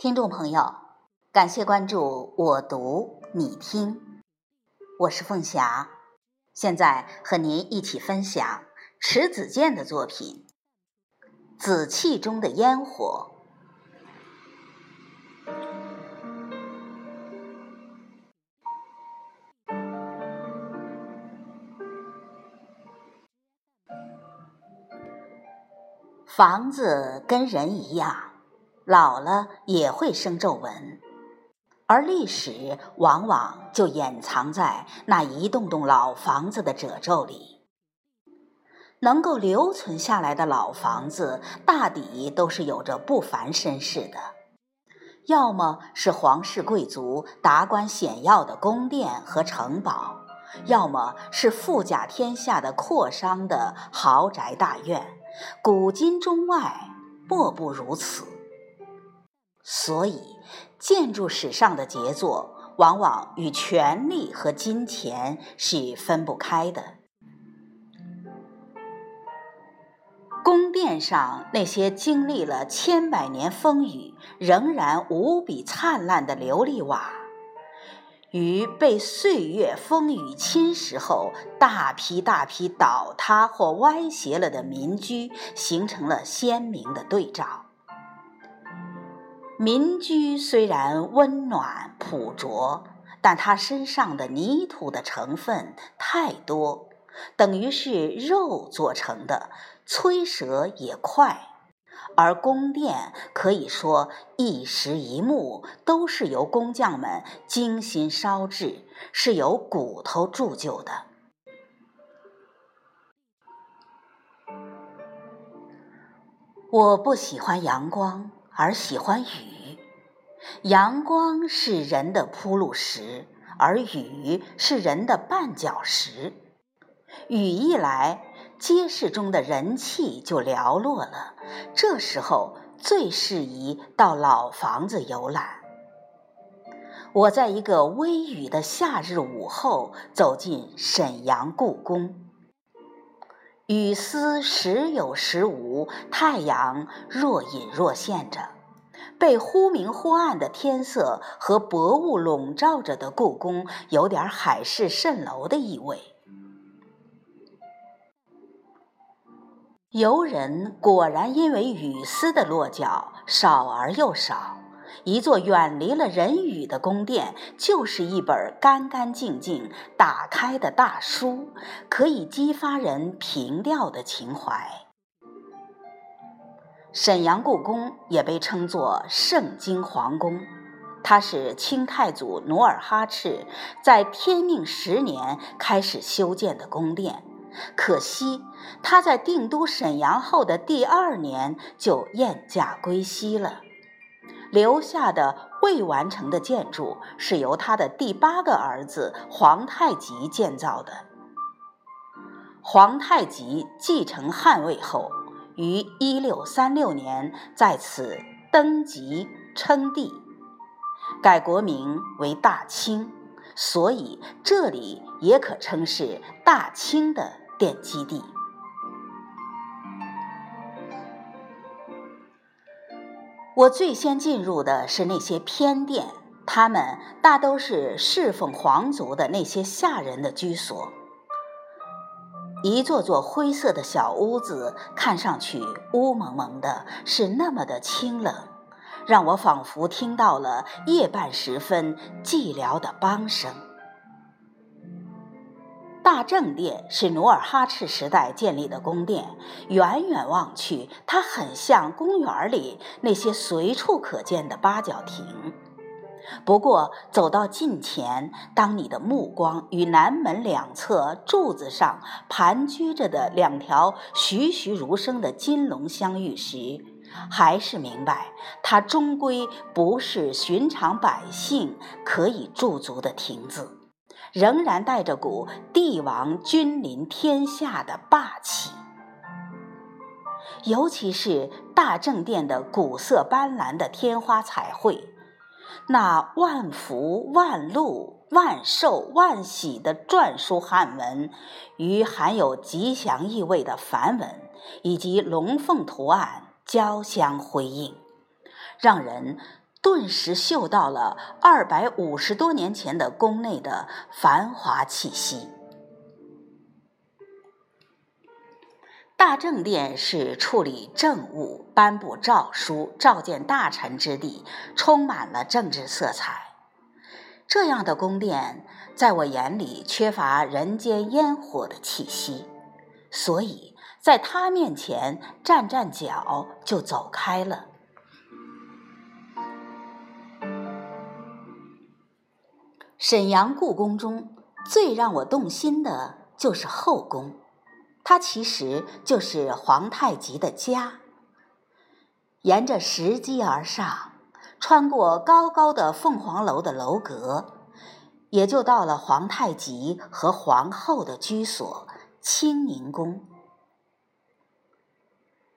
听众朋友，感谢关注我读你听，我是凤霞，现在和您一起分享迟子建的作品《紫气中的烟火》。房子跟人一样。老了也会生皱纹，而历史往往就掩藏在那一栋栋老房子的褶皱里。能够留存下来的老房子，大抵都是有着不凡身世的，要么是皇室贵族、达官显要的宫殿和城堡，要么是富甲天下的阔商的豪宅大院，古今中外莫不如此。所以，建筑史上的杰作往往与权力和金钱是分不开的。宫殿上那些经历了千百年风雨仍然无比灿烂的琉璃瓦，与被岁月风雨侵蚀后大批大批倒塌或歪斜了的民居，形成了鲜明的对照。民居虽然温暖朴拙，但它身上的泥土的成分太多，等于是肉做成的，摧折也快。而宫殿可以说一石一木都是由工匠们精心烧制，是由骨头铸就的。我不喜欢阳光。而喜欢雨，阳光是人的铺路石，而雨是人的绊脚石。雨一来，街市中的人气就寥落了。这时候最适宜到老房子游览。我在一个微雨的夏日午后走进沈阳故宫，雨丝时有时无，太阳若隐若现着。被忽明忽暗的天色和薄雾笼罩着的故宫，有点海市蜃楼的意味。游人果然因为雨丝的落脚少而又少。一座远离了人语的宫殿，就是一本干干净净打开的大书，可以激发人平调的情怀。沈阳故宫也被称作圣经皇宫，它是清太祖努尔哈赤在天命十年开始修建的宫殿。可惜他在定都沈阳后的第二年就燕驾归西了，留下的未完成的建筑是由他的第八个儿子皇太极建造的。皇太极继承汉位后。于一六三六年在此登基称帝，改国名为大清，所以这里也可称是大清的奠基地。我最先进入的是那些偏殿，他们大都是侍奉皇族的那些下人的居所。一座座灰色的小屋子，看上去乌蒙蒙的，是那么的清冷，让我仿佛听到了夜半时分寂寥的梆声。大正殿是努尔哈赤时代建立的宫殿，远远望去，它很像公园里那些随处可见的八角亭。不过，走到近前，当你的目光与南门两侧柱子上盘踞着的两条栩栩如生的金龙相遇时，还是明白，它终归不是寻常百姓可以驻足的亭子，仍然带着股帝王君临天下的霸气。尤其是大正殿的古色斑斓的天花彩绘。那万福、万禄、万寿、万喜的篆书汉文，与含有吉祥意味的梵文以及龙凤图案交相辉映，让人顿时嗅到了二百五十多年前的宫内的繁华气息。大正殿是处理政务、颁布诏书、召见大臣之地，充满了政治色彩。这样的宫殿，在我眼里缺乏人间烟火的气息，所以在他面前站站脚就走开了。沈阳故宫中最让我动心的就是后宫，它其实就是皇太极的家。沿着石阶而上，穿过高高的凤凰楼的楼阁，也就到了皇太极和皇后的居所清宁宫。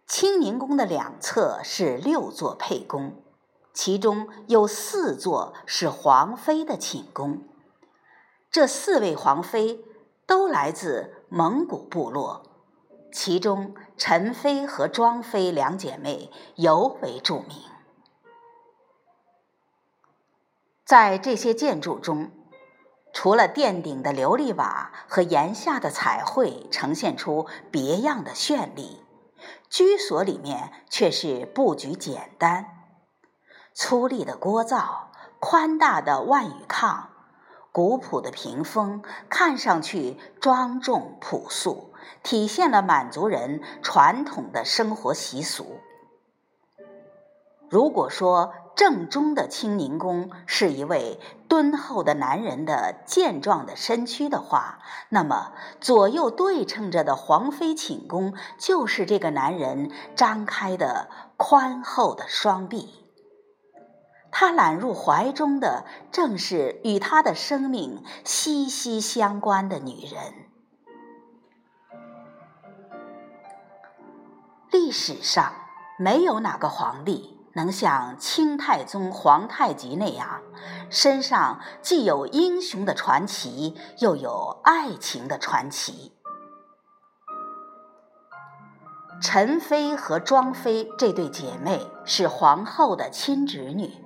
清宁宫的两侧是六座配宫。其中有四座是皇妃的寝宫，这四位皇妃都来自蒙古部落，其中陈妃和庄妃两姐妹尤为著名。在这些建筑中，除了殿顶的琉璃瓦和檐下的彩绘呈现出别样的绚丽，居所里面却是布局简单。粗粝的锅灶，宽大的万语炕，古朴的屏风，看上去庄重朴素，体现了满族人传统的生活习俗。如果说正中的清宁宫是一位敦厚的男人的健壮的身躯的话，那么左右对称着的皇妃寝宫就是这个男人张开的宽厚的双臂。他揽入怀中的，正是与他的生命息息相关的女人。历史上没有哪个皇帝能像清太宗皇太极那样，身上既有英雄的传奇，又有爱情的传奇。陈妃和庄妃这对姐妹是皇后的亲侄女。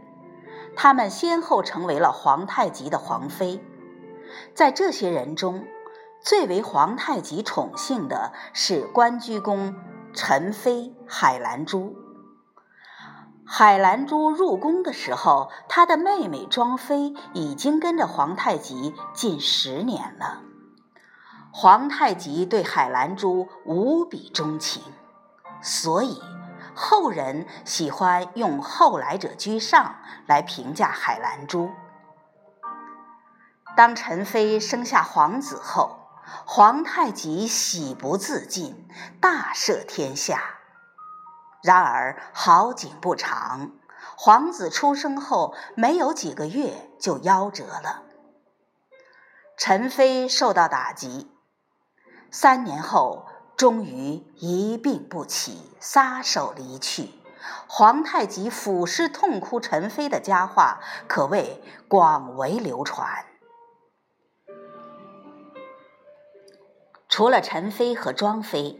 他们先后成为了皇太极的皇妃，在这些人中，最为皇太极宠幸的是关雎宫陈妃海兰珠。海兰珠入宫的时候，她的妹妹庄妃已经跟着皇太极近十年了。皇太极对海兰珠无比钟情，所以。后人喜欢用“后来者居上”来评价海兰珠。当陈妃生下皇子后，皇太极喜不自禁，大赦天下。然而好景不长，皇子出生后没有几个月就夭折了。陈妃受到打击，三年后。终于一病不起，撒手离去。皇太极俯视痛哭陈妃的佳话，可谓广为流传。除了陈妃和庄妃，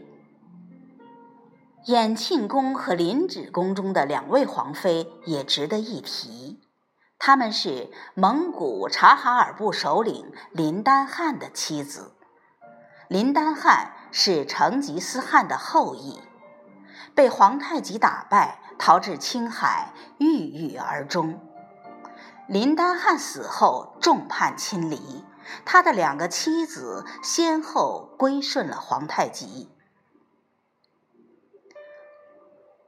延庆宫和临止宫中的两位皇妃也值得一提。她们是蒙古察哈尔部首领林丹汗的妻子。林丹汗是成吉思汗的后裔，被皇太极打败，逃至青海，郁郁而终。林丹汗死后，众叛亲离，他的两个妻子先后归顺了皇太极。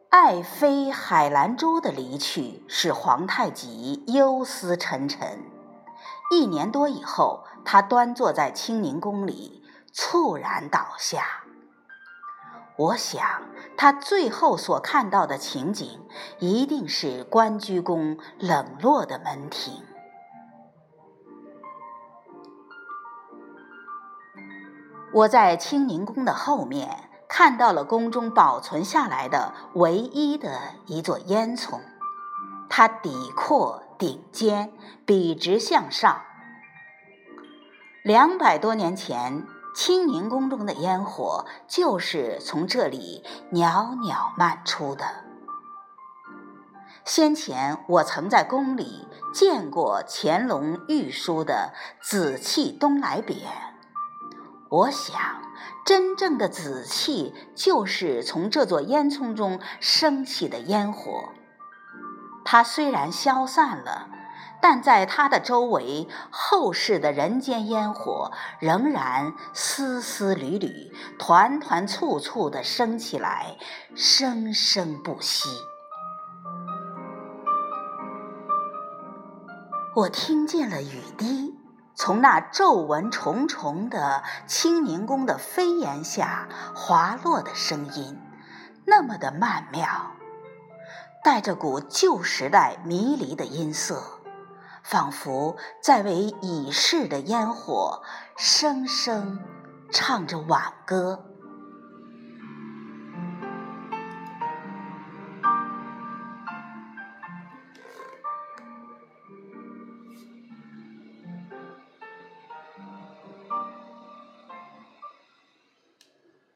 爱妃海兰珠的离去，使皇太极忧思沉沉。一年多以后，他端坐在清宁宫里。猝然倒下。我想，他最后所看到的情景，一定是关雎宫冷落的门庭。我在清宁宫的后面看到了宫中保存下来的唯一的一座烟囱，它底阔顶尖，笔直向上。两百多年前。清宁宫中的烟火就是从这里袅袅漫出的。先前我曾在宫里见过乾隆御书的“紫气东来”匾，我想，真正的紫气就是从这座烟囱中升起的烟火。它虽然消散了，但在它的周围，后世的人间烟火仍然丝丝缕缕、团团簇簇地升起来，生生不息。我听见了雨滴从那皱纹重重的清宁宫的飞檐下滑落的声音，那么的曼妙，带着股旧时代迷离的音色，仿佛在为已逝的烟火声声唱着挽歌。